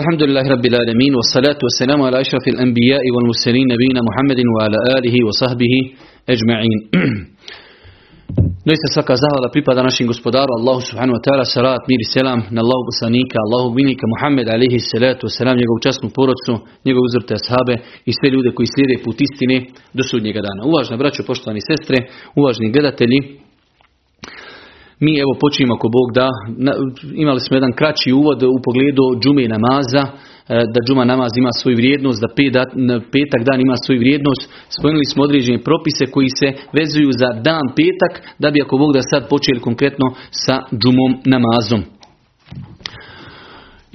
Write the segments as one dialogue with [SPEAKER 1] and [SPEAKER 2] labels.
[SPEAKER 1] الحمد لله رب العالمين والصلاة والسلام على أشرف الأنبياء والمرسلين نبينا محمد وعلى آله وصحبه أجمعين Doista svaka zahvala pripada našim gospodaru Allahu subhanahu wa ta'ala, salat, mir i selam na Allahu poslanika, Allahu minika Muhammed alihi salatu wasalam, njegovu časnu porodcu, njegovu uzrte ashabe i sve ljude koji slijede put istine do sudnjega dana. Uvažna braćo, poštovani sestre, uvažni gledatelji, mi evo počinjemo ako Bog da, imali smo jedan kraći uvod u pogledu džume namaza, e, da džuma namaz ima svoju vrijednost, da petak dan ima svoju vrijednost. Spomenuli smo određene propise koji se vezuju za dan petak, da bi ako Bog da sad počeli konkretno sa džumom namazom.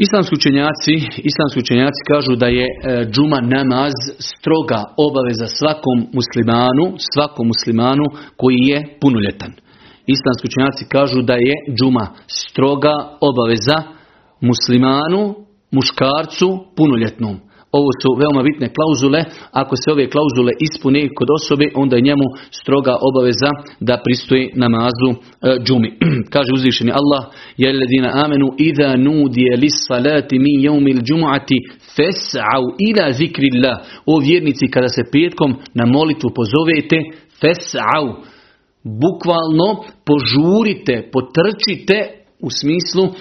[SPEAKER 1] Islamski učenjaci, islamski učenjaci kažu da je e, džuma namaz stroga obaveza svakom muslimanu, svakom muslimanu koji je punoljetan. Islamski učenjaci kažu da je džuma stroga obaveza muslimanu, muškarcu, punoljetnom. Ovo su veoma bitne klauzule. Ako se ove klauzule ispune kod osobe, onda je njemu stroga obaveza da pristoji namazu e, džumi. Kaže uzvišeni Allah, ja ledina amenu, idha nudije lis salati mi jeumil džumu'ati fes'au ila zikrillah. O vjernici, kada se petkom na molitvu pozovete, fes'au bukvalno požurite, potrčite u smislu e,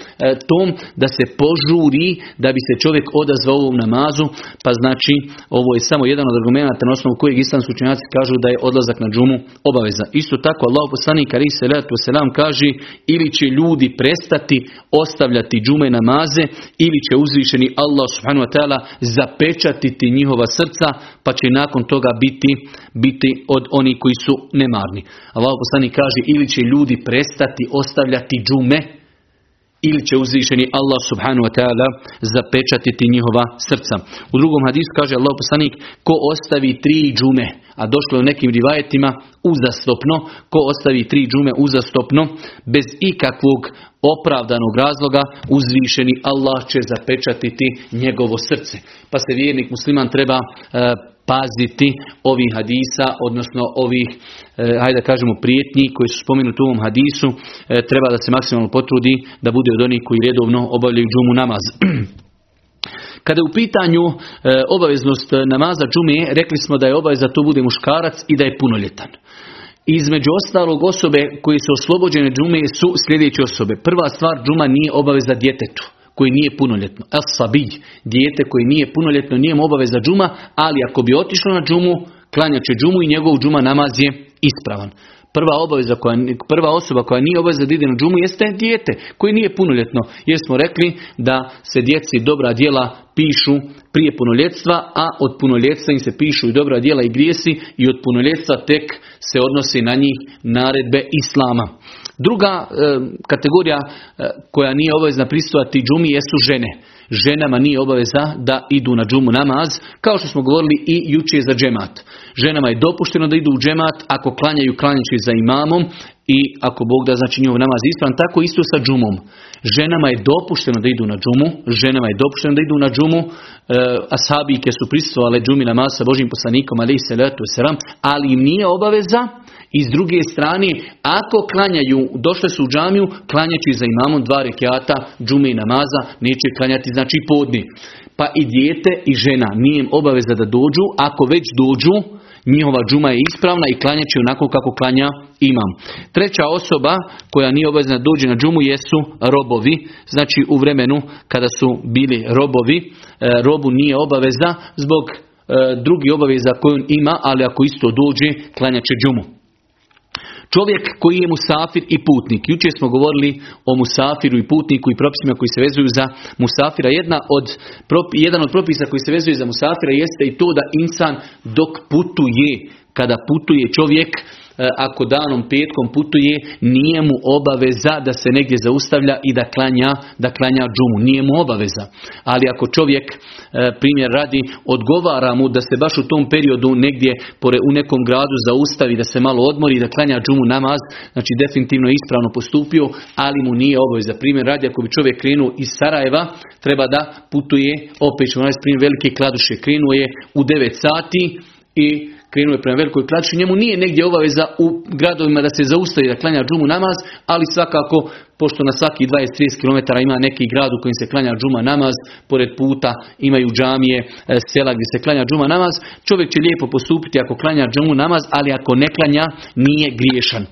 [SPEAKER 1] tom da se požuri da bi se čovjek odazvao ovom namazu, pa znači ovo je samo jedan od argumenta na osnovu kojeg islamski učenjaci kažu da je odlazak na džumu obaveza. Isto tako Allah poslanik ali se selam kaže ili će ljudi prestati ostavljati džume namaze ili će uzvišeni Allah subhanahu wa ta'ala zapečatiti njihova srca pa će nakon toga biti, biti od onih koji su nemarni. Allah poslanik kaže ili će ljudi prestati ostavljati džume ili će uzvišeni Allah subhanahu wa ta'ala zapečatiti njihova srca. U drugom hadisu kaže Allah poslanik, ko ostavi tri džume, a došlo je u nekim rivajetima uzastopno, ko ostavi tri džume uzastopno, bez ikakvog opravdanog razloga, uzvišeni Allah će zapečatiti njegovo srce. Pa se vjernik musliman treba e, paziti ovih hadisa, odnosno ovih, e, hajde da kažemo, prijetnji koji su spomenuti u ovom hadisu, e, treba da se maksimalno potrudi da bude od onih koji redovno obavljaju džumu namaz. Kada je u pitanju e, obaveznost namaza džume, rekli smo da je obaveza to bude muškarac i da je punoljetan. Između ostalog osobe koji su oslobođene džume su sljedeće osobe. Prva stvar, džuma nije obaveza djetetu koji nije punoljetno. El sabij, dijete koji nije punoljetno, nije mu obaveza džuma, ali ako bi otišlo na džumu, klanjat će džumu i njegov džuma namaz je ispravan. Prva, obaveza koja, prva osoba koja nije obaveza da ide na džumu jeste dijete koji nije punoljetno. Jer smo rekli da se djeci dobra djela pišu prije punoljetstva, a od punoljetstva im se pišu i dobra djela i grijesi i od punoljetstva tek se odnosi na njih naredbe Islama. Druga e, kategorija e, koja nije obavezna pristovati džumi jesu žene. Ženama nije obaveza da idu na džumu namaz, kao što smo govorili i jučer za džemat. Ženama je dopušteno da idu u džemat ako klanjaju klanjajući za imamom i ako Bog da znači njihov namaz ispravan, tako isto sa džumom. Ženama je dopušteno da idu na džumu, ženama je dopušteno da idu na džumu, e, ashabike su pristovale džumi namaz sa Božim poslanikom, ali se ali im nije obaveza i s druge strane, ako klanjaju, došle su u džamiju, klanjaći za imamom dva rekiata, džume i namaza, neće klanjati znači podni. Pa i dijete i žena nije im obaveza da dođu, ako već dođu, njihova džuma je ispravna i klanjaći onako kako klanja imam. Treća osoba koja nije obavezna dođe na džumu jesu robovi, znači u vremenu kada su bili robovi, e, robu nije obaveza zbog e, drugi obaveza koju ima, ali ako isto dođe, klanjaće džumu. Čovjek koji je musafir i putnik. Jučer smo govorili o musafiru i putniku i propisima koji se vezuju za musafira. Jedna od, jedan od propisa koji se vezuje za musafira jeste i to da insan dok putuje, kada putuje čovjek, E, ako danom petkom putuje, nije mu obaveza da se negdje zaustavlja i da klanja, da klanja džumu. Nije mu obaveza. Ali ako čovjek, e, primjer radi, odgovara mu da se baš u tom periodu negdje u nekom gradu zaustavi, da se malo odmori i da klanja džumu namaz, znači definitivno je ispravno postupio, ali mu nije obaveza. Primjer radi, ako bi čovjek krenuo iz Sarajeva, treba da putuje, opet ćemo primjer velike kladuše, krenuo je u 9 sati i krenuo je prema velikoj klači, njemu nije negdje obaveza u gradovima da se zaustavi da klanja džumu namaz, ali svakako, pošto na svaki 20-30 km ima neki grad u kojem se klanja džuma namaz, pored puta imaju džamije, e, sela gdje se klanja džuma namaz, čovjek će lijepo postupiti ako klanja džumu namaz, ali ako ne klanja, nije griješan.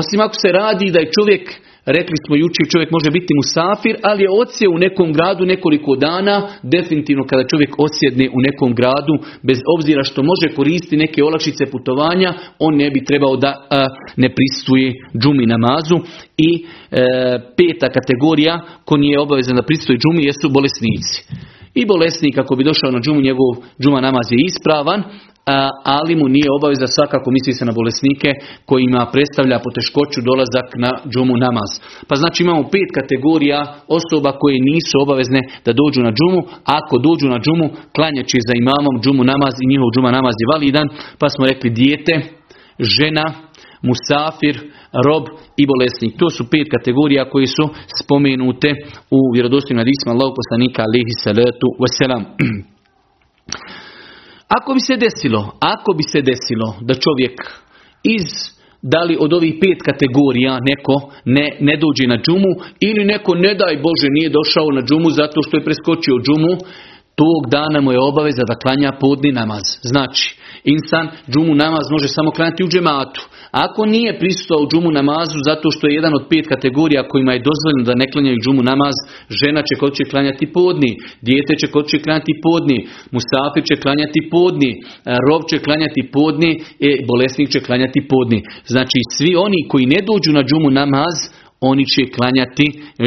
[SPEAKER 1] Osim ako se radi da je čovjek Rekli smo jučer čovjek može biti musafir, ali je odsje u nekom gradu nekoliko dana, definitivno kada čovjek osjedne u nekom gradu, bez obzira što može koristiti neke olakšice putovanja, on ne bi trebao da ne pristuje džumi namazu. I e, peta kategorija ko nije obavezan da pristuje džumi jesu bolesnici. I bolesnik ako bi došao na džumu, njegov džuma namaz je ispravan, ali mu nije obaveza svakako misli se na bolesnike kojima predstavlja poteškoću dolazak na džumu namaz. Pa znači imamo pet kategorija osoba koje nisu obavezne da dođu na džumu, ako dođu na džumu klanjaći za imamom džumu namaz i njihov džuma namaz je validan, pa smo rekli dijete, žena, musafir, rob i bolesnik. To su pet kategorija koji su spomenute u vjerodostojnim hadisima Allahog poslanika alihi salatu wasalam. Ako bi se desilo, ako bi se desilo da čovjek iz da li od ovih pet kategorija neko ne, ne dođe na džumu ili neko ne daj Bože nije došao na džumu zato što je preskočio džumu, tog dana mu je obaveza da klanja podni namaz. Znači, insan džumu namaz može samo klanjati u džematu. Ako nije prisutovao u džumu namazu zato što je jedan od pet kategorija kojima je dozvoljeno da ne klanjaju džumu namaz, žena će kod će klanjati podni, dijete će kod će klanjati podni, musafir će klanjati podni, rob će klanjati podni, e, bolesnik će klanjati podni. Znači svi oni koji ne dođu na džumu namaz, oni će klanjati, e,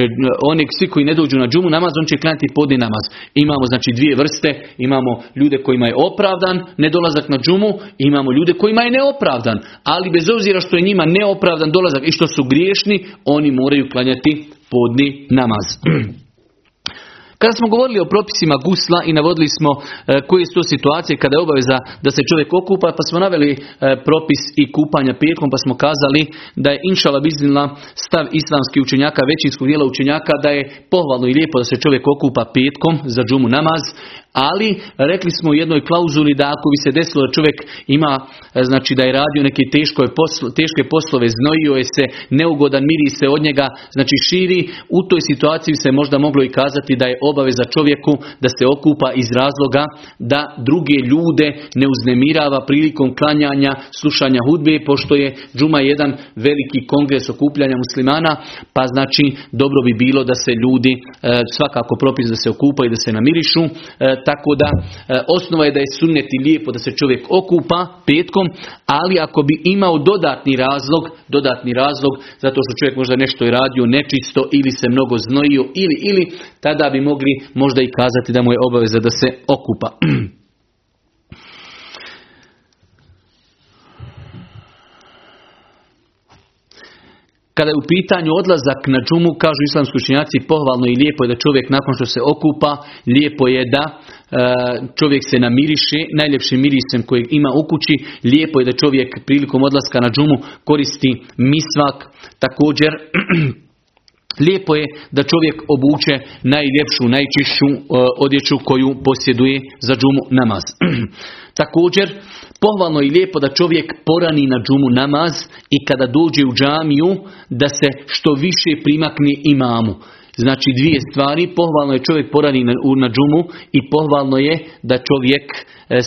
[SPEAKER 1] oni svi koji ne dođu na džumu namaz, on će klanjati podni namaz. Imamo znači dvije vrste, imamo ljude kojima je opravdan nedolazak na džumu, imamo ljude kojima je neopravdan, ali bez obzira što je njima neopravdan dolazak i što su griješni, oni moraju klanjati podni namaz. Kada smo govorili o propisima gusla i navodili smo e, koje su to situacije kada je obaveza da se čovjek okupa, pa smo naveli e, propis i kupanja petkom, pa smo kazali da je inšala biznila stav islamskih učenjaka, većinskog dijela učenjaka, da je pohvalno i lijepo da se čovjek okupa petkom za džumu namaz, ali rekli smo u jednoj klauzuli da ako bi se desilo da čovjek ima, e, znači da je radio neke teško poslo, teške poslove, znojio je se, neugodan miri se od njega, znači širi, u toj situaciji se možda moglo i kazati da je obaveza čovjeku da se okupa iz razloga da druge ljude ne uznemirava prilikom klanjanja, slušanja hudbe, pošto je džuma jedan veliki kongres okupljanja muslimana, pa znači dobro bi bilo da se ljudi e, svakako propis da se okupaju i da se namirišu, e, tako da e, osnova je da je sunnet i lijepo da se čovjek okupa petkom, ali ako bi imao dodatni razlog, dodatni razlog zato što čovjek možda nešto je radio nečisto ili se mnogo znojio ili ili tada bi mogli možda i kazati da mu je obaveza da se okupa. Kada je u pitanju odlazak na džumu, kažu islamski učenjaci, pohvalno i lijepo je da čovjek nakon što se okupa, lijepo je da e, čovjek se namiriše, najljepšim mirisem kojeg ima u kući, lijepo je da čovjek prilikom odlaska na džumu koristi misvak, također Lijepo je da čovjek obuče najljepšu, najčišću e, odjeću koju posjeduje za džumu namaz. Također, pohvalno i lijepo da čovjek porani na džumu namaz i kada dođe u džamiju da se što više primakne imamu. Znači dvije stvari, pohvalno je čovjek porani na, na džumu i pohvalno je da čovjek e,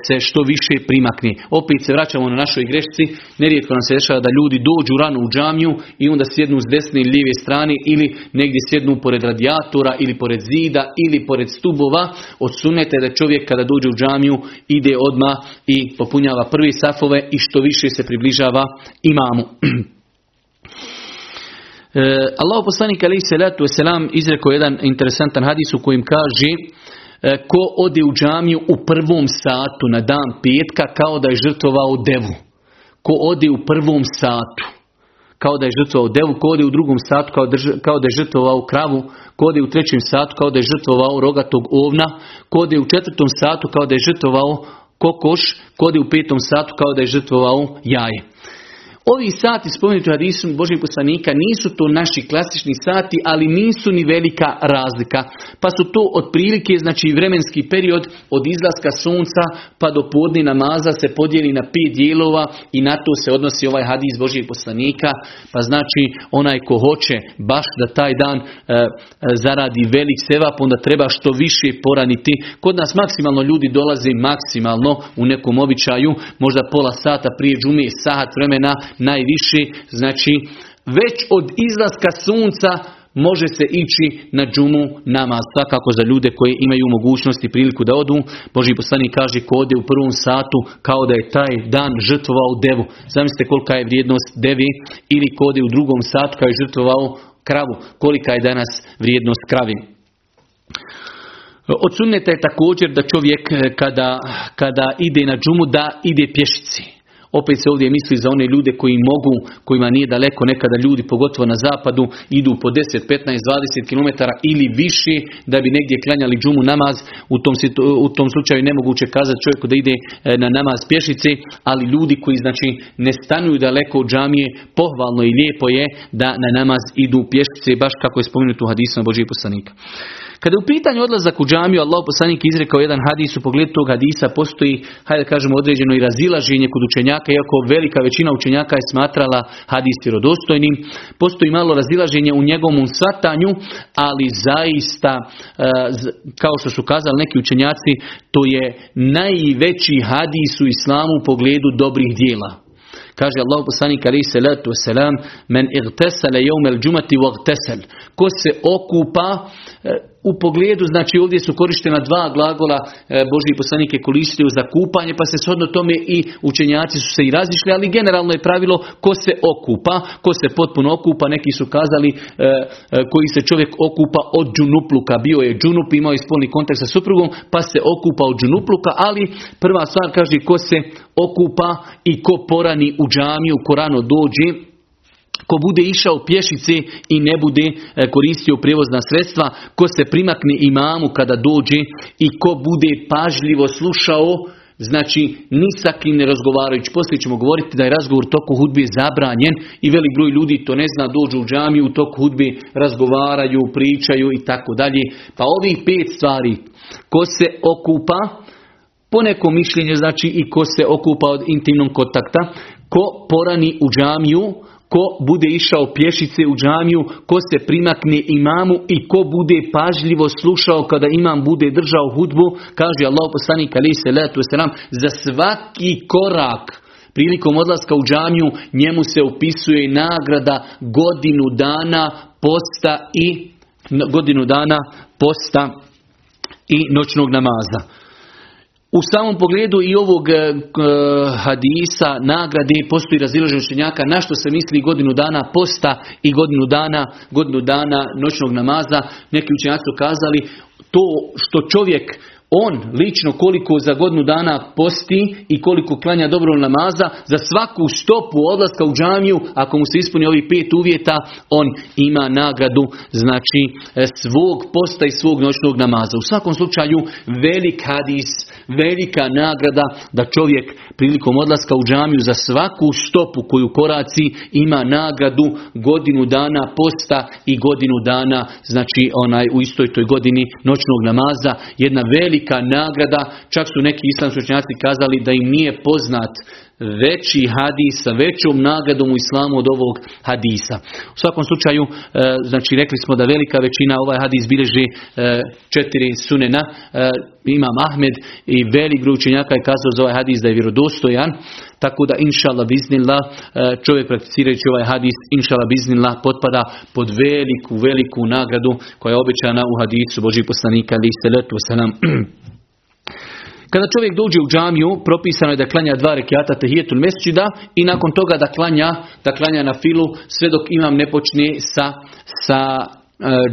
[SPEAKER 1] se što više primakne. Opet se vraćamo na našoj grešci, nerijetko nam se dešava da ljudi dođu rano u džamiju i onda sjednu s desne ili lijeve strane ili negdje sjednu pored radijatora ili pored zida ili pored stubova. Odsunete da čovjek kada dođe u džamiju ide odmah i popunjava prvi safove i što više se približava imamu. E, Allah poslanik alaih salatu wasalam izrekao jedan interesantan hadis u kojem kaže e, ko ode u džamiju u prvom satu na dan petka kao da je žrtvovao devu. Ko ode u prvom satu kao da je žrtvovao devu, ko ode u drugom satu kao, da je žrtvovao kravu, ko ode u trećem satu kao da je žrtvovao rogatog ovna, ko ode u četvrtom satu kao da je žrtvovao kokoš, ko ode u petom satu kao da je žrtvovao jaje. Ovi sati spomenuti u hadisu Božih poslanika nisu to naši klasični sati, ali nisu ni velika razlika. Pa su to otprilike, znači vremenski period od izlaska sunca pa do podni namaza se podijeli na pet dijelova i na to se odnosi ovaj hadis Božih poslanika. Pa znači onaj ko hoće baš da taj dan e, zaradi velik sevap, onda treba što više poraniti. Kod nas maksimalno ljudi dolaze maksimalno u nekom običaju, možda pola sata prije džume, sahat vremena, najviše, znači već od izlaska sunca može se ići na džumu namaz, svakako za ljude koji imaju mogućnost i priliku da odu. Boži poslanik kaže ko ode u prvom satu kao da je taj dan žrtvovao devu. Zamislite kolika je vrijednost devi ili ko ode u drugom satu kao je žrtvovao kravu. Kolika je danas vrijednost kravi. Od sunneta je također da čovjek kada, kada ide na džumu da ide pješici. Opet se ovdje misli za one ljude koji mogu, kojima nije daleko nekada ljudi, pogotovo na zapadu, idu po 10, 15, 20 km ili više da bi negdje klanjali džumu namaz. U tom, u tom slučaju nemoguće kazati čovjeku da ide e, na namaz pješice, ali ljudi koji znači ne stanuju daleko od džamije, pohvalno i lijepo je da na namaz idu pješice, baš kako je spomenuto u hadisom Božih poslanika. Kada je u pitanju odlazak u džamiju, Allah poslanik izrekao jedan hadis, u pogledu tog hadisa postoji, hajde kažemo, određeno i razilaženje kod učenjaka, iako velika većina učenjaka je smatrala hadis vjerodostojnim. Postoji malo razilaženje u njegovom svatanju, ali zaista, e, kao što su kazali neki učenjaci, to je najveći hadis u islamu u pogledu dobrih dijela. Kaže Allah poslanik ali salatu wasalam men igtasala yawm al-jumati waghtasal. Ko se okupa u pogledu, znači ovdje su korištena dva glagola, e, Božji poslanik je koristio za kupanje, pa se shodno tome i učenjaci su se i razišli, ali generalno je pravilo ko se okupa, ko se potpuno okupa, neki su kazali e, e, koji se čovjek okupa od džunupluka, bio je džunup, imao je spolni kontakt sa suprugom, pa se okupa od džunupluka, ali prva stvar kaže ko se okupa i ko porani u džamiju, ko rano dođe, ko bude išao pješice i ne bude e, koristio prijevozna sredstva, ko se primakne imamu kada dođe i ko bude pažljivo slušao, znači ni sa kim ne razgovarajući. Poslije ćemo govoriti da je razgovor toku hudbe zabranjen i velik broj ljudi to ne zna, dođu u džamiju, u toku hudbe razgovaraju, pričaju i tako dalje. Pa ovih pet stvari, ko se okupa, po nekom mišljenju znači i ko se okupa od intimnog kontakta, ko porani u džamiju, ko bude išao pješice u džamiju, ko se primakne imamu i ko bude pažljivo slušao kada imam bude držao hudbu, kaže Allah poslanik se letu selam, za svaki korak prilikom odlaska u džamiju njemu se upisuje nagrada godinu dana posta i godinu dana posta i noćnog namaza. U samom pogledu i ovog e, hadisa nagrade postoji razilaženje učenjaka na što se misli godinu dana posta i godinu dana, godinu dana noćnog namaza. Neki učenjaci su kazali to što čovjek on lično koliko za godinu dana posti i koliko klanja dobro namaza, za svaku stopu odlaska u džamiju, ako mu se ispuni ovih pet uvjeta, on ima nagradu, znači e, svog posta i svog noćnog namaza. U svakom slučaju, velik hadis, velika nagrada da čovjek prilikom odlaska u džamiju za svaku stopu koju koraci ima nagradu godinu dana posta i godinu dana, znači onaj u istoj toj godini noćnog namaza, jedna velika nagrada, čak su neki islamski učenjaci kazali da im nije poznat veći hadis sa većom nagradom u islamu od ovog hadisa. U svakom slučaju, e, znači rekli smo da velika većina ovaj hadis bilježi e, četiri sunena, e, ima Ahmed i velik broj učenjaka je kazao za ovaj hadis da je vjerodostojan, tako da inšala biznila čovjek prakticirajući ovaj hadis inšala biznila potpada pod veliku, veliku nagradu koja je obećana u hadisu Božih poslanika ali se letu kada čovjek dođe u džamiju, propisano je da klanja dva rekiata tehijetul mesčida i nakon toga da klanja, da klanja na filu sve dok imam ne počne sa, sa e,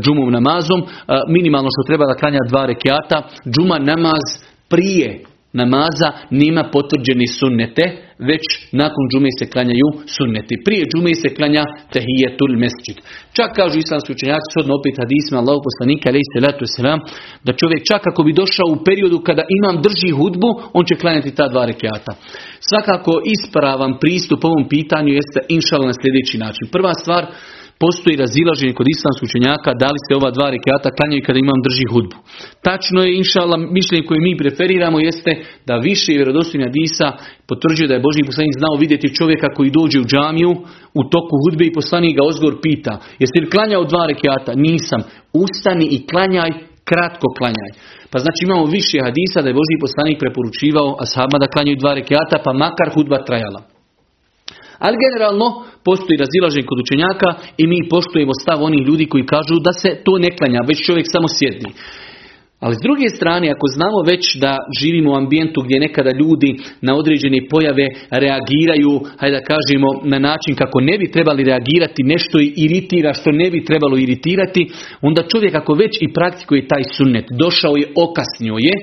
[SPEAKER 1] džumom namazom. E, minimalno što treba da klanja dva rekiata. Džuma namaz prije namaza nema potvrđeni sunnete, već nakon džume se klanjaju sunneti. Prije džume se klanja tahijetul mesđid. Čak kažu islamski učenjaci, shodno opet hadisma Allahu poslanika, alaih salatu selam, da čovjek čak ako bi došao u periodu kada imam drži hudbu, on će klanjati ta dva rekiata. Svakako ispravan pristup ovom pitanju jeste inšala na sljedeći način. Prva stvar, postoji razilaženje kod islamskih učenjaka da li se ova dva rekiata klanjaju kada imam drži hudbu. Tačno je, inšala, mišljenje koje mi preferiramo jeste da više vjerodostojna disa potvrđuje da je Boži poslanik znao vidjeti čovjeka koji dođe u džamiju u toku hudbe i poslanik ga ozgor pita jesi li klanjao dva rekiata? Nisam. Ustani i klanjaj, kratko klanjaj. Pa znači imamo više hadisa da je Boži poslanik preporučivao ashabima da klanjaju dva rekiata pa makar hudba trajala. Ali generalno postoji razilaženje kod učenjaka i mi poštujemo stav onih ljudi koji kažu da se to ne klanja, već čovjek samo sjedni. Ali s druge strane, ako znamo već da živimo u ambijentu gdje nekada ljudi na određene pojave reagiraju, hajde da kažemo, na način kako ne bi trebali reagirati, nešto iritira što ne bi trebalo iritirati, onda čovjek ako već i praktikuje taj sunnet, došao je, okasnio je,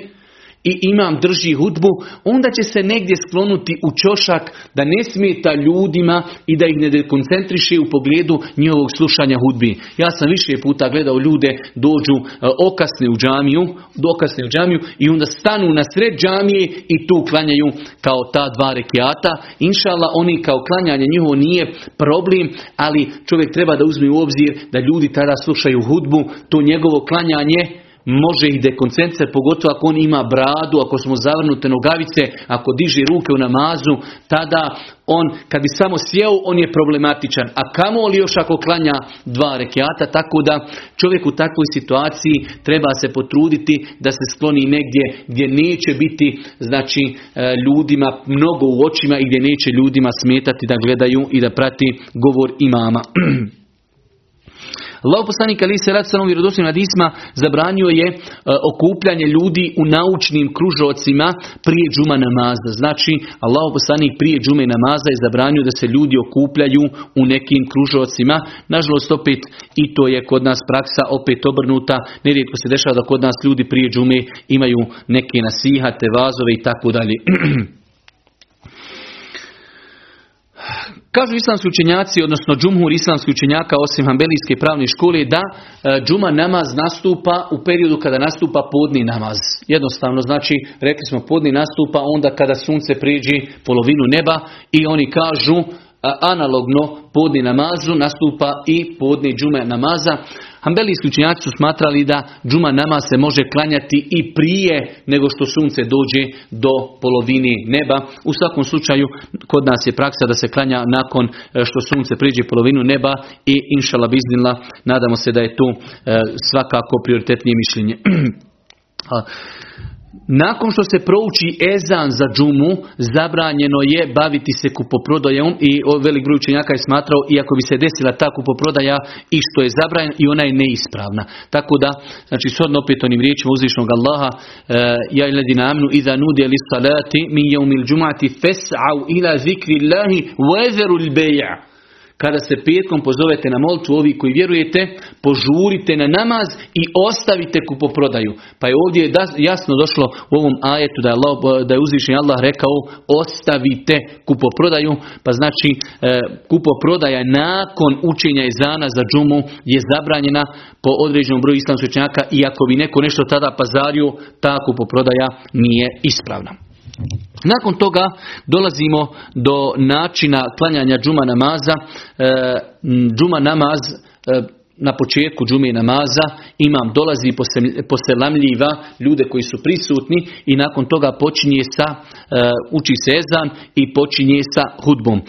[SPEAKER 1] i imam drži hudbu, onda će se negdje sklonuti u čošak da ne smeta ljudima i da ih ne dekoncentriše u pogledu njihovog slušanja hudbi. Ja sam više puta gledao ljude dođu e, okasne u džamiju, dokasne u džamiju i onda stanu na sred džamije i tu klanjaju kao ta dva rekiata. Inšala oni kao klanjanje njihovo nije problem, ali čovjek treba da uzme u obzir da ljudi tada slušaju hudbu, to njegovo klanjanje može ih dekoncentrati, pogotovo ako on ima bradu, ako smo zavrnute nogavice, ako diže ruke u namazu, tada on, kad bi samo sjeo, on je problematičan. A kamo li još ako klanja dva rekiata, tako da čovjek u takvoj situaciji treba se potruditi da se skloni negdje gdje neće biti znači, e, ljudima mnogo u očima i gdje neće ljudima smetati da gledaju i da prati govor imama. Allah poslanik ali se rad sa vjerodostojnim hadisma zabranio je e, okupljanje ljudi u naučnim kružocima prije džuma namaza. Znači, Allah poslanik prije džume namaza je zabranio da se ljudi okupljaju u nekim kružocima. Nažalost, opet i to je kod nas praksa opet obrnuta. Nerijetko se dešava da kod nas ljudi prije džume imaju neke nasihate, vazove i tako dalje. Kažu islamski učenjaci, odnosno džumhur islamski učenjaka osim hambelijske pravne škole da e, džuma namaz nastupa u periodu kada nastupa podni namaz. Jednostavno znači, rekli smo podni nastupa onda kada sunce priđi polovinu neba i oni kažu analogno podni namazu nastupa i podni džume namaza. Hambelijski učenjaci su smatrali da džuma nama se može klanjati i prije nego što sunce dođe do polovini neba. U svakom slučaju kod nas je praksa da se klanja nakon e, što sunce priđe polovinu neba i inšala biznila nadamo se da je tu e, svakako prioritetnije mišljenje. Nakon što se prouči ezan za džumu, zabranjeno je baviti se kupoprodajom i velik broj učenjaka je smatrao, iako bi se desila ta kupoprodaja i što je zabranjeno i ona je neispravna. Tako da, znači shodno opet onim riječima uzvišnog Allaha, e, ja i ledina amnu, iza nudi ali salati mi jeumil džumati fes'au ila zikri Allahi vezeru beja kada se petkom pozovete na molcu, ovi koji vjerujete, požurite na namaz i ostavite kupoprodaju. Pa je ovdje jasno došlo u ovom ajetu da je, Allah, da je uzvišen Allah rekao ostavite kupoprodaju, pa znači e, kupoprodaja nakon učenja izana za džumu je zabranjena po određenom broju učenjaka i ako bi neko nešto tada pazario, ta kupoprodaja nije ispravna. Nakon toga dolazimo do načina klanjanja džuma namaza. E, džuma namaz e, na početku džume namaza imam dolazi poselamljiva ljude koji su prisutni i nakon toga počinje sa e, uči se ezan i počinje sa hudbom. E,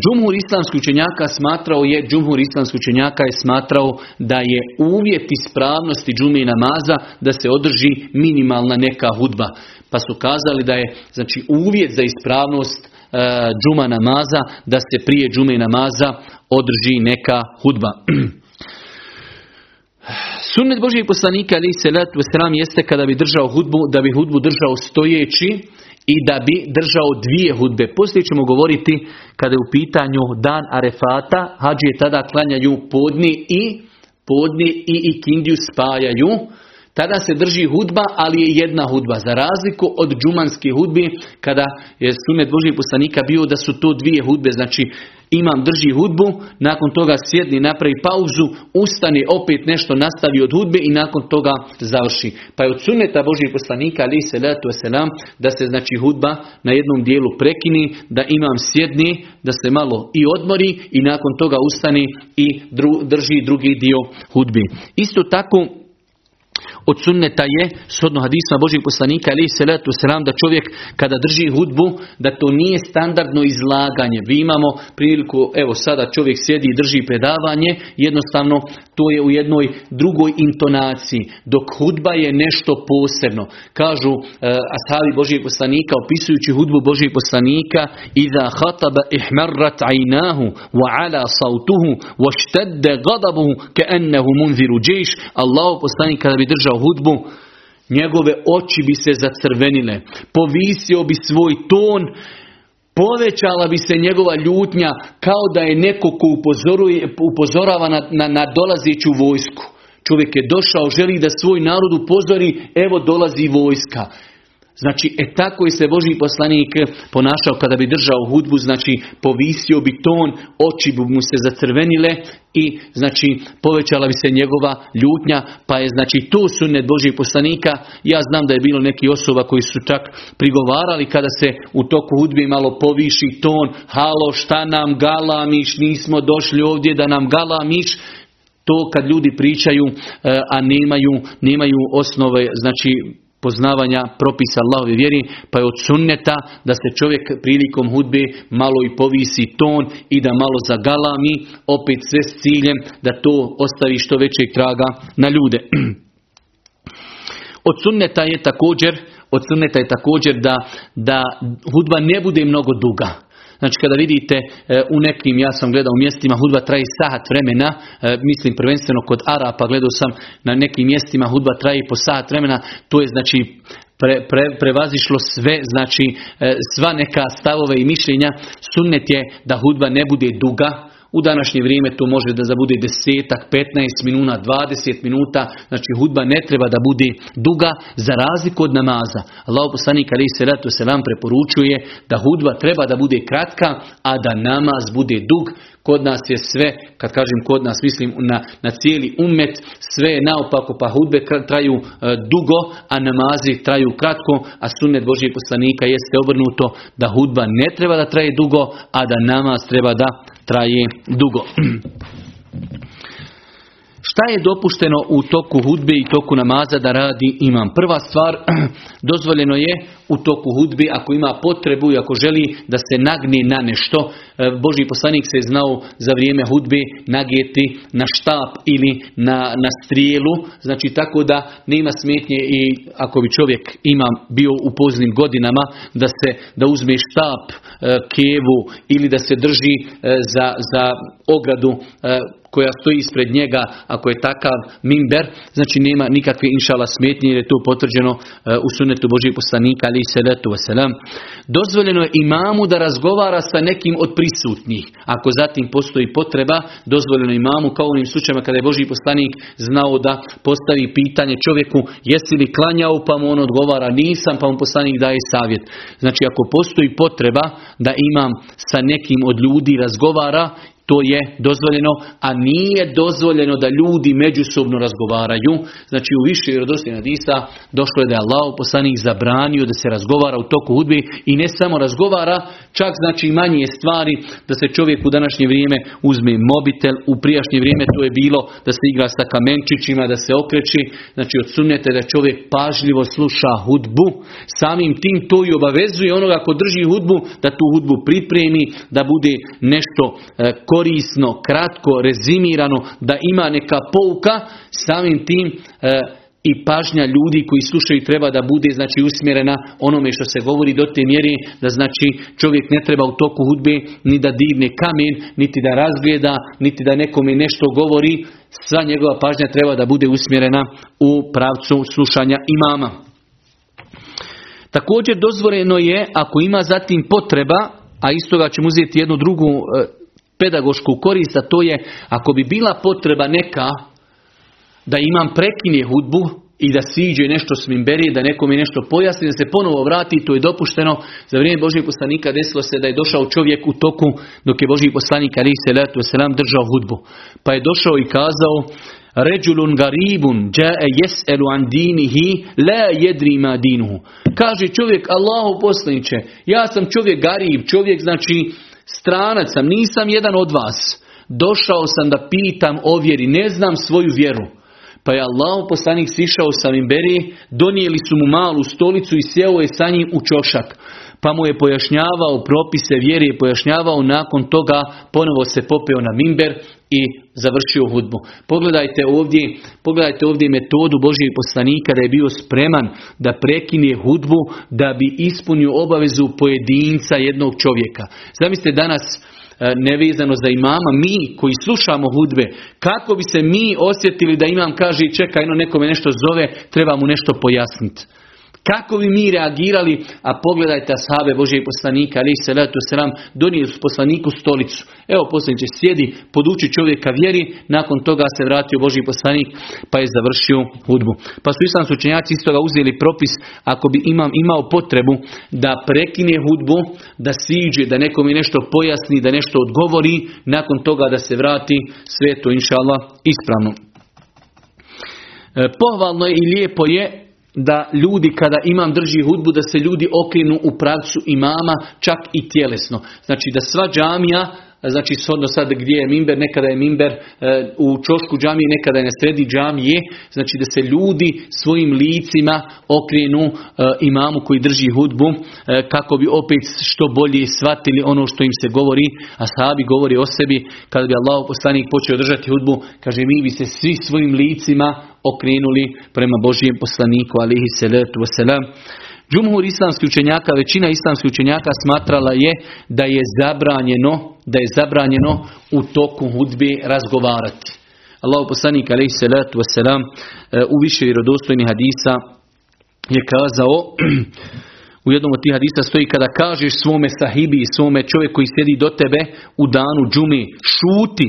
[SPEAKER 1] džumhur islamskih učenjaka smatrao je džumhur islamskih učenjaka je smatrao da je uvjet ispravnosti džume namaza da se održi minimalna neka hudba. Pa su kazali da je znači uvjet za ispravnost e, džuma namaza da se prije džume namaza održi neka hudba. Sunnet Božijeg poslanika ali se wasalam jeste kada bi držao hudbu, da bi hudbu držao stojeći i da bi držao dvije hudbe. Poslije ćemo govoriti kada je u pitanju dan Arefata, hađije tada klanjaju podni i podni i ikindiju spajaju. Tada se drži hudba, ali je jedna hudba. Za razliku od džumanske hudbe, kada je sunet Božih poslanika bio da su to dvije hudbe, znači imam drži hudbu, nakon toga sjedni, napravi pauzu, ustane, opet nešto nastavi od hudbe i nakon toga završi. Pa je od suneta Božih poslanika, ali se letu selam, da se znači hudba na jednom dijelu prekini, da imam sjedni, da se malo i odmori i nakon toga ustane i drži drugi dio hudbi. Isto tako od sunneta je, shodno hadisma Božih poslanika, ali se letu selam, da čovjek kada drži hudbu, da to nije standardno izlaganje. Vi imamo priliku, evo sada čovjek sjedi i drži predavanje, jednostavno to je u jednoj drugoj intonaciji, dok hudba je nešto posebno. Kažu uh, ashabi Božih poslanika, opisujući hudbu Božih poslanika, iza hataba ihmarrat ajnahu, wa ala sautuhu, wa štedde gadabuhu, ke ennehu munziru džeš, Allah poslanik kada bi držao hudbu, njegove oči bi se zacrvenile, povisio bi svoj ton, povećala bi se njegova ljutnja kao da je neko ko upozorava na, na, na dolazeću vojsku. Čovjek je došao, želi da svoj narod upozori, evo dolazi vojska. Znači, e tako je se Boži poslanik ponašao kada bi držao hudbu, znači povisio bi ton, oči bi mu se zacrvenile i znači povećala bi se njegova ljutnja, pa je znači to sunnet Božih poslanika. Ja znam da je bilo neki osoba koji su čak prigovarali kada se u toku hudbi malo poviši ton, halo šta nam galamiš, nismo došli ovdje da nam galamiš, to kad ljudi pričaju, e, a nemaju, nemaju osnove, znači poznavanja propisa Allahove vjeri, pa je od sunneta da se čovjek prilikom hudbe malo i povisi ton i da malo zagalami, opet sve s ciljem da to ostavi što većeg traga na ljude. Od sunneta je također, od sunneta je također da, da hudba ne bude mnogo duga. Znači kada vidite e, u nekim, ja sam gledao u mjestima, hudba traji sat vremena, e, mislim prvenstveno kod Arapa, gledao sam na nekim mjestima hudba traji po sat vremena, to je znači pre, pre, prevazišlo sve, znači e, sva neka stavove i mišljenja, sunnet je da hudba ne bude duga, u današnje vrijeme to može da zabude desetak, 15 minuta, 20 minuta. Znači hudba ne treba da bude duga za razliku od namaza. Allah poslanik ali se ratu se vam preporučuje da hudba treba da bude kratka, a da namaz bude dug. Kod nas je sve, kad kažem kod nas, mislim na, na cijeli umet, sve je naopako, pa hudbe traju e, dugo, a namazi traju kratko, a sunnet Božijeg poslanika jeste obrnuto da hudba ne treba da traje dugo, a da namaz treba da traje dugo. Šta je dopušteno u toku hudbe i toku namaza da radi imam? Prva stvar, dozvoljeno je u toku hudbe ako ima potrebu i ako želi da se nagne na nešto. E, Boži poslanik se je znao za vrijeme hudbe nagijeti na štap ili na, na strijelu. Znači tako da nema smetnje i ako bi čovjek ima bio u poznim godinama da se da uzme štap, e, kevu ili da se drži e, za, za ogradu koja stoji ispred njega, ako je takav mimber, znači nema nikakve inšala smetnje jer je to potvrđeno u sunetu Božih poslanika ali salatu wasalam. Dozvoljeno je imamu da razgovara sa nekim od prisutnih. Ako zatim postoji potreba, dozvoljeno imamu kao u onim slučajima kada je Boži poslanik znao da postavi pitanje čovjeku jesi li klanjao pa mu on odgovara nisam pa mu poslanik daje savjet. Znači ako postoji potreba da imam sa nekim od ljudi razgovara to je dozvoljeno, a nije dozvoljeno da ljudi međusobno razgovaraju. Znači u više vjerodostojnih hadisa došlo je da je Allah poslanik zabranio da se razgovara u toku hudbe i ne samo razgovara, čak znači manje stvari da se čovjek u današnje vrijeme uzme mobitel, u prijašnje vrijeme to je bilo da se igra sa kamenčićima, da se okreći, znači odsunete da čovjek pažljivo sluša hudbu, samim tim to i obavezuje onoga ko drži hudbu da tu hudbu pripremi, da bude nešto e, korisno, kratko, rezimirano, da ima neka pouka, samim tim e, i pažnja ljudi koji slušaju treba da bude znači usmjerena onome što se govori do te mjere da znači čovjek ne treba u toku hudbe ni da divne kamen, niti da razgleda, niti da nekome nešto govori, sva njegova pažnja treba da bude usmjerena u pravcu slušanja imama. Također dozvoljeno je ako ima zatim potreba, a istoga ćemo uzeti jednu drugu e, pedagošku korist, a to je ako bi bila potreba neka da imam prekinje hudbu i da siđe nešto s mimberi, da nekome nešto pojasni, da se ponovo vrati, to je dopušteno. Za vrijeme Božih poslanika desilo se da je došao čovjek u toku dok je Božji poslanik ali se letu selam držao hudbu. Pa je došao i kazao Ređulun garibun jae jes'elu an dinihi la jedri ma dinuhu. Kaže čovjek Allahu poslaniće, ja sam čovjek garib, čovjek znači stranac sam, nisam jedan od vas. Došao sam da pitam o vjeri, ne znam svoju vjeru. Pa je Allah poslanik sišao sa Mimberi, donijeli su mu malu stolicu i sjeo je sa njim u čošak. Pa mu je pojašnjavao propise vjere i pojašnjavao nakon toga ponovo se popeo na Mimber i završio hudbu. Pogledajte ovdje, pogledajte ovdje metodu Božijeg poslanika da je bio spreman da prekine hudbu da bi ispunio obavezu pojedinca jednog čovjeka. Zamislite danas E, nevezano za imama, mi koji slušamo hudbe, kako bi se mi osjetili da imam kaže čekaj, no neko me nešto zove, treba mu nešto pojasniti. Kako bi mi reagirali, a pogledajte ashabe Božeg poslanika, ali se letu selam, donijeli su poslaniku stolicu. Evo poslaniče sjedi, poduči čovjeka vjeri, nakon toga se vratio Boži poslanik, pa je završio hudbu. Pa su islamski učenjaci iz toga uzeli propis, ako bi imam imao potrebu da prekine hudbu, da siđe, da nekom je nešto pojasni, da nešto odgovori, nakon toga da se vrati, sve to inša Allah ispravno. E, pohvalno je i lijepo je da ljudi kada imam drži hudbu da se ljudi okrenu u pravcu imama čak i tjelesno. Znači da sva džamija znači shodno sad gdje je mimber, nekada je mimber e, u čošku džamije, nekada je na sredi džamije, znači da se ljudi svojim licima okrenu e, imamu koji drži hudbu e, kako bi opet što bolje shvatili ono što im se govori, a sahabi govori o sebi, kada bi Allah poslanik počeo držati hudbu, kaže mi bi se svi svojim licima okrenuli prema Božijem poslaniku alihi salatu wasalam. Džumhur islamskih učenjaka, većina islamskih učenjaka smatrala je da je zabranjeno, da je zabranjeno u toku hudbe razgovarati. Allahu poslanik alejhi salatu vesselam u više vjerodostojnih hadisa je kazao u jednom od tih hadisa stoji kada kažeš svome sahibi, svome čovjeku koji sjedi do tebe u danu džumi, šuti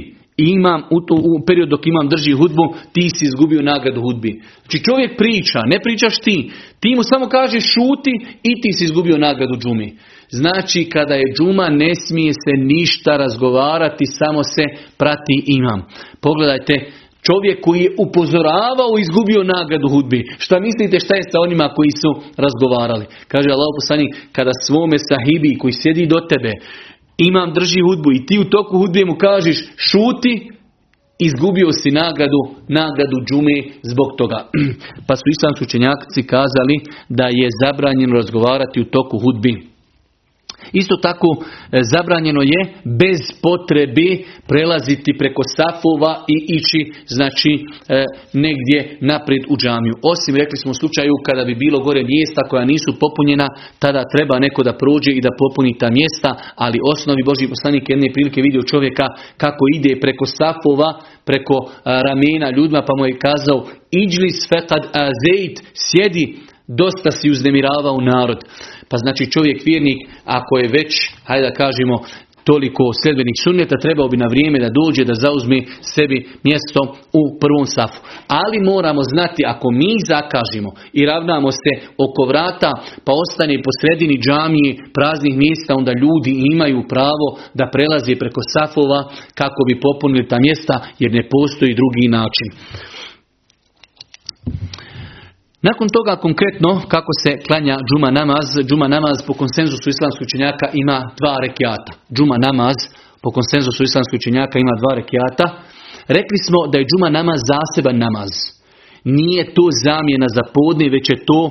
[SPEAKER 1] imam u, to, u period dok imam drži hudbu, ti si izgubio nagradu hudbi. Znači čovjek priča, ne pričaš ti. Ti mu samo kažeš šuti i ti si izgubio nagradu džumi. Znači kada je džuma ne smije se ništa razgovarati, samo se prati imam. Pogledajte, čovjek koji je upozoravao izgubio nagradu hudbi. Šta mislite šta je sa onima koji su razgovarali? Kaže Allah poslanik, kada svome sahibi koji sjedi do tebe, imam drži hudbu i ti u toku hudbe mu kažeš šuti, izgubio si nagradu, nagradu džume zbog toga. Pa su islamski učenjaci kazali da je zabranjeno razgovarati u toku hudbi. Isto tako e, zabranjeno je bez potrebe prelaziti preko safova i ići znači e, negdje naprijed u džamiju. Osim rekli smo u slučaju kada bi bilo gore mjesta koja nisu popunjena, tada treba neko da prođe i da popuni ta mjesta, ali osnovi Boži poslanik jedne prilike vidio čovjeka kako ide preko safova, preko e, ramena ljudima, pa mu je kazao iđli fekad azeit, sjedi, dosta si uznemiravao narod. Pa znači čovjek vjernik, ako je već, hajde da kažemo, toliko sljedbenih sunneta, trebao bi na vrijeme da dođe da zauzme sebi mjesto u prvom safu. Ali moramo znati, ako mi zakažemo i ravnamo se oko vrata, pa ostane po sredini džamije praznih mjesta, onda ljudi imaju pravo da prelaze preko safova kako bi popunili ta mjesta, jer ne postoji drugi način. Nakon toga konkretno kako se klanja džuma namaz, džuma namaz po konsenzusu islamskih učenjaka ima dva rekiata. Džuma namaz po konsenzusu islamskih učenjaka ima dva rekiata. Rekli smo da je džuma namaz zaseban namaz. Nije to zamjena za podne, već je to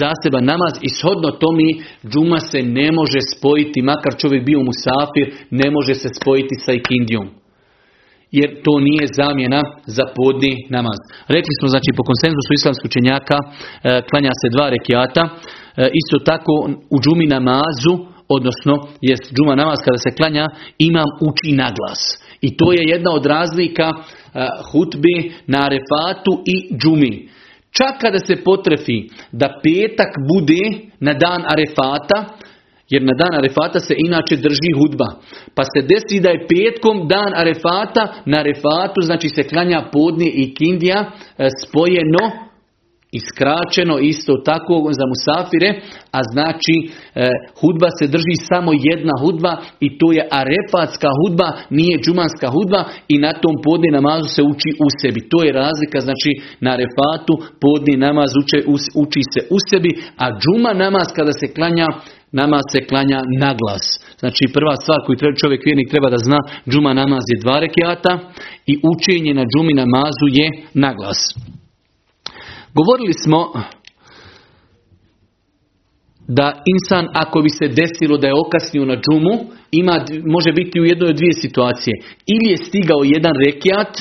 [SPEAKER 1] zaseban namaz i shodno mi džuma se ne može spojiti, makar čovjek bio musafir, ne može se spojiti sa ikindijom jer to nije zamjena za podni namaz. Rekli smo znači po konsenzusu islamskih učenjaka e, klanja se dva rekiata. E, isto tako u džumi namazu, odnosno jest džuma namaz kada se klanja, imam uči naglas. I to je jedna od razlika e, hutbi na refatu i džumi. Čak kada se potrefi da petak bude na dan arefata, jer na dan Arefata se inače drži hudba. Pa se desi da je petkom dan Arefata, na Arefatu znači se klanja podnije i kindija e, spojeno I isto tako za musafire, a znači e, hudba se drži samo jedna hudba i to je arefatska hudba, nije džumanska hudba i na tom podni namazu se uči u sebi. To je razlika, znači na arefatu podni namaz uči, uči se u sebi, a džuma namaz kada se klanja, namaz se klanja na glas. Znači prva stvar koju treba, čovjek vjernik treba da zna, džuma namaz je dva rekiata i učenje na džumi namazu je na glas. Govorili smo da insan ako bi se desilo da je okasnio na džumu, ima, može biti u jednoj od dvije situacije. Ili je stigao jedan rekiat,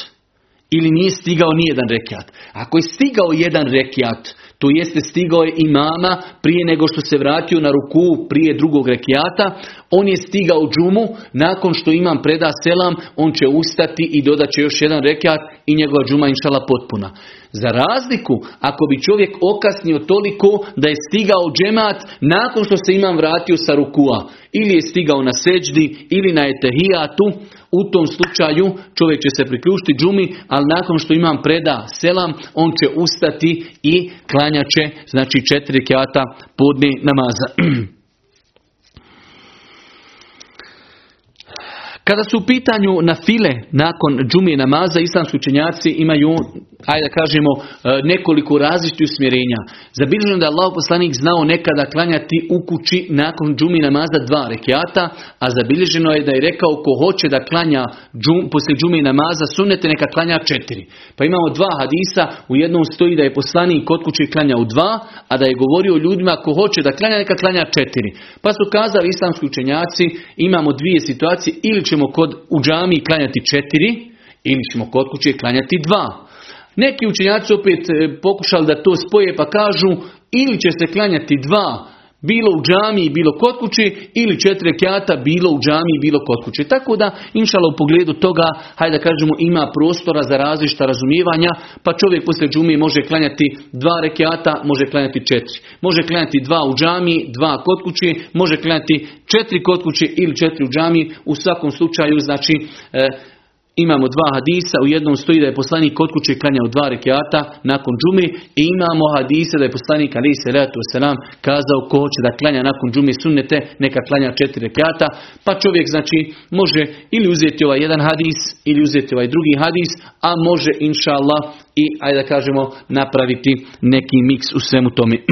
[SPEAKER 1] ili nije stigao ni jedan rekiat. Ako je stigao jedan rekiat, to jeste stigao je imama prije nego što se vratio na ruku prije drugog rekiata. On je stigao džumu, nakon što imam preda selam, on će ustati i dodat će još jedan rekiat i njegova džuma inšala potpuna. Za razliku, ako bi čovjek okasnio toliko da je stigao džemat nakon što se imam vratio sa rukua, ili je stigao na seđdi, ili na etehijatu, u tom slučaju čovjek će se priključiti džumi, ali nakon što imam preda selam, on će ustati i klanjaće, znači četiri kjata podni namaza. Kada su u pitanju na file nakon džumije namaza, islamski učenjaci imaju, ajde da kažemo, e, nekoliko različitih usmjerenja. Zabilježeno da je Allah poslanik znao nekada klanjati u kući nakon džumije namaza dva rekiata, a zabilježeno je da je rekao ko hoće da klanja džum, poslije džumije namaza sunete neka klanja četiri. Pa imamo dva hadisa, u jednom stoji da je poslanik kod kući klanja u dva, a da je govorio ljudima ko hoće da klanja neka klanja četiri. Pa su kazali islamski učenjaci, imamo dvije situacije, ili ćemo kod u džami klanjati četiri ili ćemo kod kuće klanjati dva. Neki učenjaci opet e, pokušali da to spoje pa kažu ili će se klanjati dva bilo u džami, bilo kod kuće, ili četiri kjata, bilo u džami, bilo kod kuće. Tako da, inšala u pogledu toga, hajde da kažemo, ima prostora za različita razumijevanja, pa čovjek poslije džumi može klanjati dva rekiata, može klanjati četiri. Može klanjati dva u džami, dva kod kuće, može klanjati četiri kod kuće ili četiri u džami. U svakom slučaju, znači, e, Imamo dva hadisa, u jednom stoji da je poslanik kod kuće klanjao dva rekiata nakon džumi i imamo hadise da je poslanik ali se letu selam kazao ko hoće da klanja nakon džumi sunnete neka klanja četiri rekiata pa čovjek znači može ili uzeti ovaj jedan hadis ili uzeti ovaj drugi hadis a može inša Allah i ajde da kažemo napraviti neki miks u svemu tome.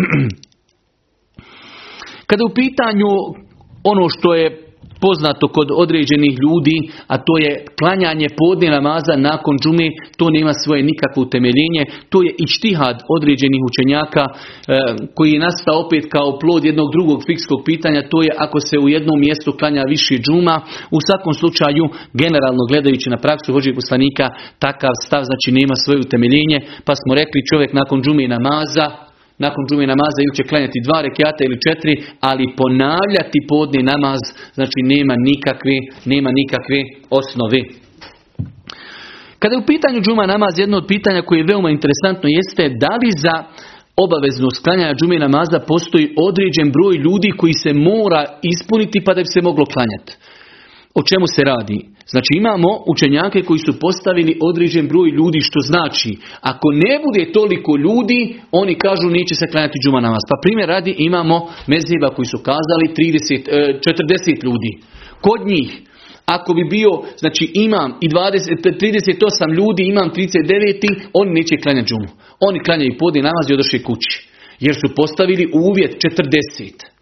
[SPEAKER 1] Kada u pitanju ono što je poznato kod određenih ljudi, a to je klanjanje podne namaza nakon džume, to nema svoje nikakvo utemeljenje, to je ištihad određenih učenjaka e, koji je nastao opet kao plod jednog drugog fikskog pitanja, to je ako se u jednom mjestu klanja više džuma, u svakom slučaju generalno gledajući na praksu Božih poslanika, takav stav znači nema svoje utemeljenje, pa smo rekli čovjek nakon džume namaza, nakon džume namaza ili će klanjati dva rekiata ili četiri, ali ponavljati podni namaz, znači nema nikakve, nema nikakve osnove. Kada je u pitanju džuma namaz, jedno od pitanja koje je veoma interesantno jeste da li za obavezno sklanjanja džume namaza postoji određen broj ljudi koji se mora ispuniti pa da bi se moglo klanjati. O čemu se radi? Znači imamo učenjake koji su postavili određen broj ljudi što znači ako ne bude toliko ljudi oni kažu neće se klanjati džuma namaz. Pa primjer radi imamo meziva koji su kazali 30, 40 e, ljudi. Kod njih ako bi bio, znači imam i 20, 38 ljudi, imam 39, oni neće klanjati džumu. Oni klanjaju podne namaz i odošli kući. Jer su postavili uvjet 40.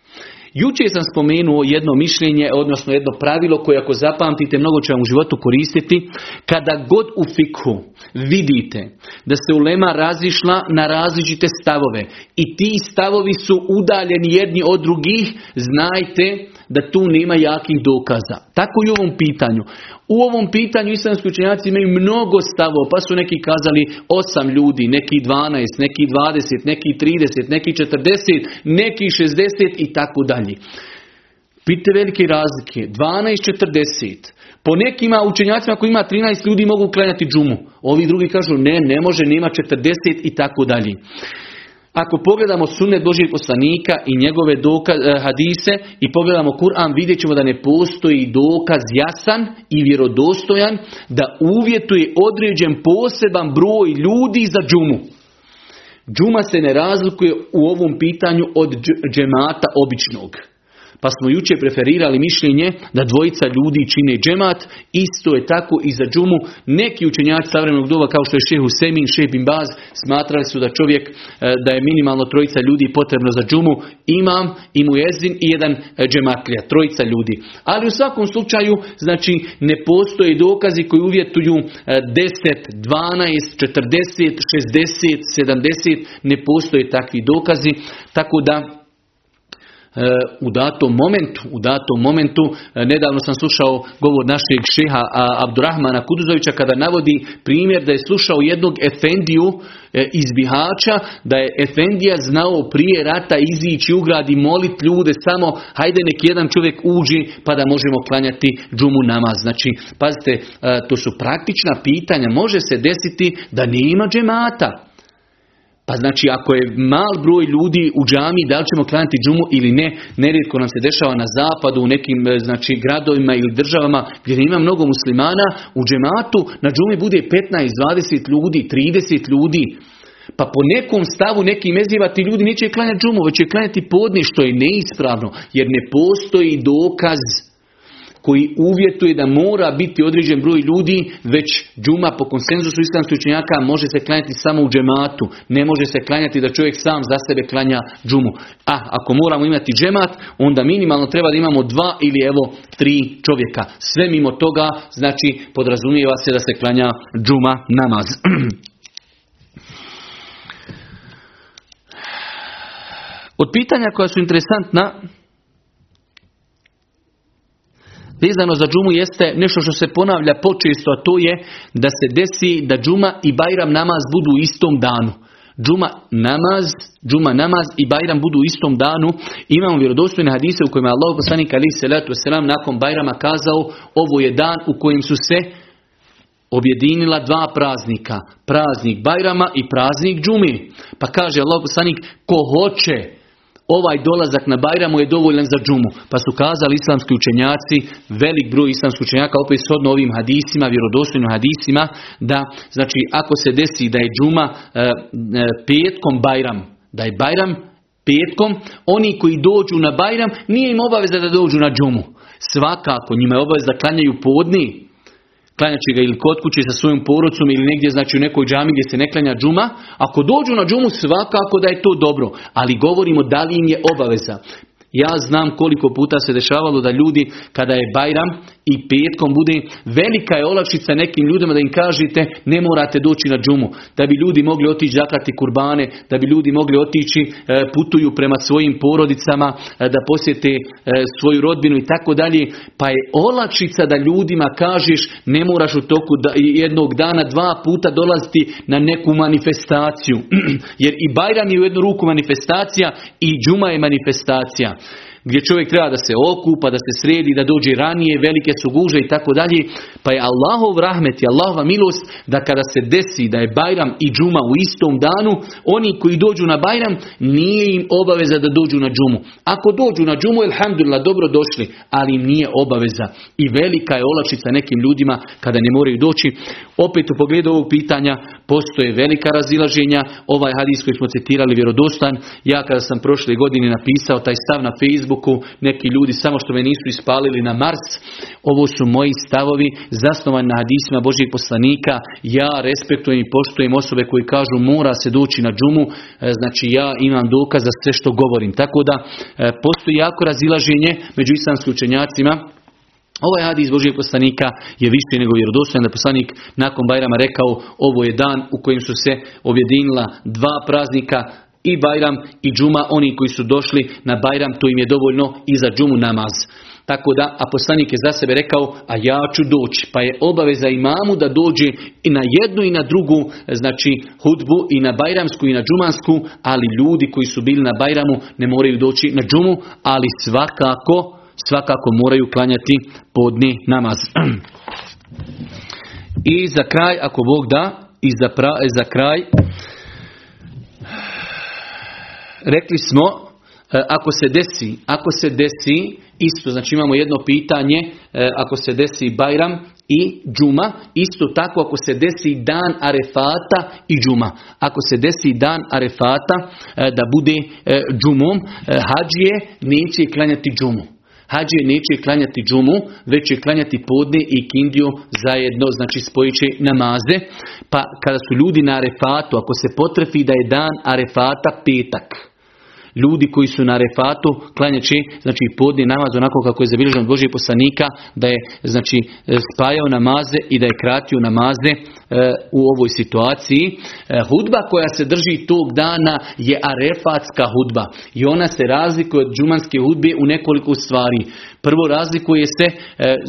[SPEAKER 1] Jučer sam spomenuo jedno mišljenje, odnosno jedno pravilo koje ako zapamtite mnogo će vam u životu koristiti. Kada god u fikhu vidite da se ulema razišla na različite stavove i ti stavovi su udaljeni jedni od drugih, znajte da tu nema jakih dokaza. Tako i u ovom pitanju. U ovom pitanju islamski učenjaci imaju mnogo stavova, pa su neki kazali 8 ljudi, neki 12, neki 20, neki 30, neki 40, neki 60 i tako dalje. Pite velike razlike, 12, 40. Po nekima učenjacima koji ima 13 ljudi mogu klanjati džumu. Ovi drugi kažu ne, ne može, nema 40 i tako dalje. Ako pogledamo sunnet Božih poslanika i njegove dokaz, eh, hadise i pogledamo Kur'an, vidjet ćemo da ne postoji dokaz jasan i vjerodostojan da uvjetuje određen poseban broj ljudi za džumu. Džuma se ne razlikuje u ovom pitanju od džemata običnog. Pa smo juče preferirali mišljenje da dvojica ljudi čine džemat, isto je tako i za džumu. Neki učenjaci savremenog doba kao što je šehu Semin, šeh Bin Baz, smatrali su da čovjek, e, da je minimalno trojica ljudi potrebno za džumu, imam, i muezin i jedan e, džematlija, trojica ljudi. Ali u svakom slučaju, znači, ne postoje dokazi koji uvjetuju 10, 12, 40, 60, 70, ne postoje takvi dokazi, tako da u datom momentu, u datom momentu, e, nedavno sam slušao govor našeg šeha Abdurrahmana Kuduzovića kada navodi primjer da je slušao jednog efendiju e, iz Bihaća, da je efendija znao prije rata izići u grad i molit ljude samo hajde nek jedan čovjek uđi pa da možemo klanjati džumu namaz. Znači, pazite, e, to su praktična pitanja. Može se desiti da nema džemata. Pa znači ako je mal broj ljudi u džami, da li ćemo klanjati džumu ili ne, nerijetko nam se dešava na zapadu, u nekim e, znači, gradovima ili državama gdje ima mnogo muslimana, u džematu na džumi bude 15, 20 ljudi, 30 ljudi. Pa po nekom stavu, nekim mezijeva ti ljudi neće klanjati džumu, već će klanjati podni što je neispravno, jer ne postoji dokaz koji uvjetuje da mora biti određen broj ljudi, već džuma po konsenzusu islamskih učenjaka može se klanjati samo u džematu. Ne može se klanjati da čovjek sam za sebe klanja džumu. A ako moramo imati džemat, onda minimalno treba da imamo dva ili evo tri čovjeka. Sve mimo toga, znači podrazumijeva se da se klanja džuma namaz. Od pitanja koja su interesantna, vezano za džumu jeste nešto što se ponavlja počesto, a to je da se desi da džuma i bajram namaz budu u istom danu. Džuma namaz, džuma namaz i bajram budu u istom danu. Imamo vjerodostojne hadise u kojima je Allah poslanik ali salatu wasalam nakon bajrama kazao ovo je dan u kojem su se objedinila dva praznika. Praznik bajrama i praznik džumi. Pa kaže Allah poslanik ko hoće ovaj dolazak na Bajramu je dovoljan za džumu. Pa su kazali islamski učenjaci, velik broj islamskih učenjaka, opet shodno ovim hadisima, vjerodostojnim hadisima, da znači ako se desi da je džuma e, e, petkom Bajram, da je Bajram petkom, oni koji dođu na Bajram, nije im obaveza da dođu na džumu. Svakako, njima je obaveza da klanjaju podni, klanjat će ga ili kod kuće sa svojom porodcom ili negdje znači u nekoj džami gdje se ne klanja džuma, ako dođu na džumu svakako da je to dobro, ali govorimo da li im je obaveza. Ja znam koliko puta se dešavalo da ljudi kada je Bajram i petkom bude velika je olakšica nekim ljudima da im kažete ne morate doći na džumu. Da bi ljudi mogli otići zaklati kurbane, da bi ljudi mogli otići, e, putuju prema svojim porodicama, e, da posjete e, svoju rodbinu i tako dalje. Pa je olakšica da ljudima kažeš ne moraš u toku jednog dana dva puta dolaziti na neku manifestaciju. Jer i Bajram je u jednu ruku manifestacija i džuma je manifestacija gdje čovjek treba da se okupa, da se sredi, da dođe ranije, velike su guže i tako dalje. Pa je Allahov rahmet i Allahova milost da kada se desi da je Bajram i džuma u istom danu, oni koji dođu na Bajram nije im obaveza da dođu na džumu. Ako dođu na džumu, alhamdulillah, dobro došli, ali im nije obaveza. I velika je olakšica nekim ljudima kada ne moraju doći. Opet u pogledu ovog pitanja postoje velika razilaženja. Ovaj hadis koji smo citirali vjerodostan. Ja kada sam prošle godine napisao taj stav na Facebooku, neki ljudi samo što me nisu ispalili na Mars, ovo su moji stavovi zasnovani na hadisima Božih poslanika. Ja respektujem i poštujem osobe koji kažu mora se doći na džumu, e, znači ja imam dokaz za sve što govorim. Tako da e, postoji jako razilaženje među islamskim učenjacima Ovaj hadis Božijeg poslanika je više nego vjerodostojan da poslanik nakon Bajrama rekao ovo je dan u kojem su se objedinila dva praznika i Bajram i Džuma, oni koji su došli na Bajram, to im je dovoljno i za Džumu namaz. Tako da, a je za sebe rekao, a ja ću doći. Pa je obaveza imamu da dođe i na jednu i na drugu, znači hudbu i na bajramsku i na džumansku, ali ljudi koji su bili na bajramu ne moraju doći na džumu, ali svakako svakako moraju klanjati podni namaz. I za kraj, ako Bog da, i za, pra, za kraj, rekli smo, e, ako se desi, ako se desi, isto, znači imamo jedno pitanje, e, ako se desi Bajram i džuma, isto tako ako se desi dan arefata i džuma. Ako se desi dan arefata e, da bude džumom, e, hađije neće klanjati džumu. Hađije neće klanjati džumu, već će klanjati podne i kindiju zajedno, znači spojit će namaze. Pa kada su ljudi na arefatu, ako se potrefi da je dan arefata petak, ljudi koji su na refatu klanjaći znači podni namaz onako kako je zabilježeno od Božijeg poslanika da je znači spajao namaze i da je kratio namaze e, u ovoj situaciji. E, hudba koja se drži tog dana je arefatska hudba i ona se razlikuje od džumanske hudbe u nekoliko stvari. Prvo razlikuje se e,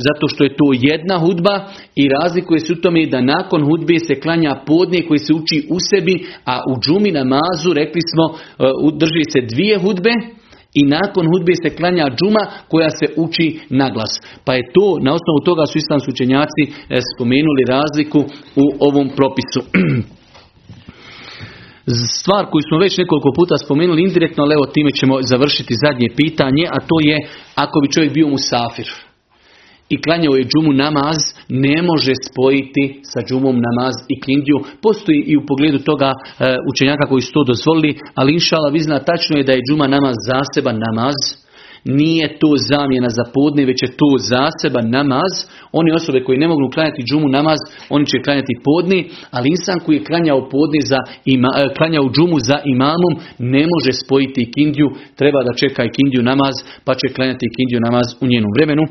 [SPEAKER 1] zato što je to jedna hudba i razlikuje se u tome da nakon hudbe se klanja podne koji se uči u sebi, a u džumi namazu rekli smo e, drži se dvije hudbe i nakon hudbe se klanja džuma koja se uči na glas. Pa je to, na osnovu toga su islamski učenjaci e, spomenuli razliku u ovom propisu. Stvar koju smo već nekoliko puta spomenuli indirektno, ali evo time ćemo završiti zadnje pitanje, a to je ako bi čovjek bio musafir i klanjao je džumu namaz, ne može spojiti sa džumom namaz i kindiju. Postoji i u pogledu toga e, učenjaka koji su to dozvolili, ali inšala vizna tačno je da je džuma namaz zaseban namaz, nije to zamjena za podne, već je to zaseban namaz. Oni osobe koji ne mogu klanjati džumu namaz, oni će klanjati podni, ali insan koji je klanjao podni za ima, e, klanjao džumu za imamom, ne može spojiti kindiju, treba da čeka i kindiju namaz, pa će klanjati kindiju namaz u njenom vremenu.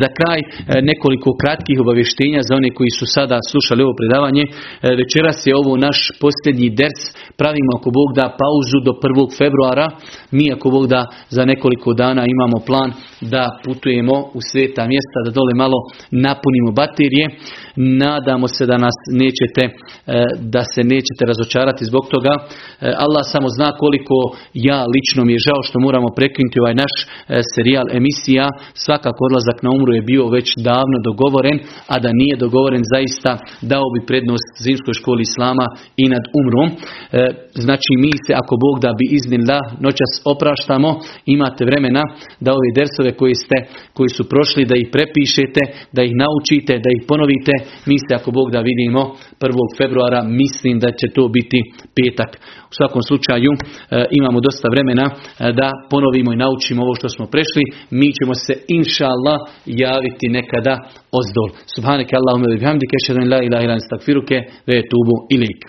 [SPEAKER 1] Za kraj e, nekoliko kratkih obavještenja za one koji su sada slušali ovo predavanje. E, večeras je ovo naš posljednji ders, pravimo ako Bog da pauzu do 1. februara. Mi ako Bog da za nekoliko dana ima imamo plan da putujemo u sveta mjesta, da dole malo napunimo baterije. Nadamo se da nas nećete, e, da se nećete razočarati zbog toga. E, Allah samo zna koliko ja lično mi je žao što moramo prekinuti ovaj naš e, serijal emisija. Svakako odlazak na umru je bio već davno dogovoren, a da nije dogovoren zaista dao bi prednost zimskoj školi Islama i nad umrom. Znači mi se ako Bog da bi da noćas opraštamo, imate vremena da ove dersove koji ste, koji su prošli, da ih prepišete, da ih naučite, da ih ponovite. Mi se ako Bog da vidimo 1. februara, mislim da će to biti petak. U svakom slučaju e, imamo dosta vremena e, da ponovimo i naučimo ovo što smo prešli. Mi ćemo se inša Allah javiti nekada ozdol. Subhaneke Allahumma bihamdike, la ilaha illa ve tubu ilik.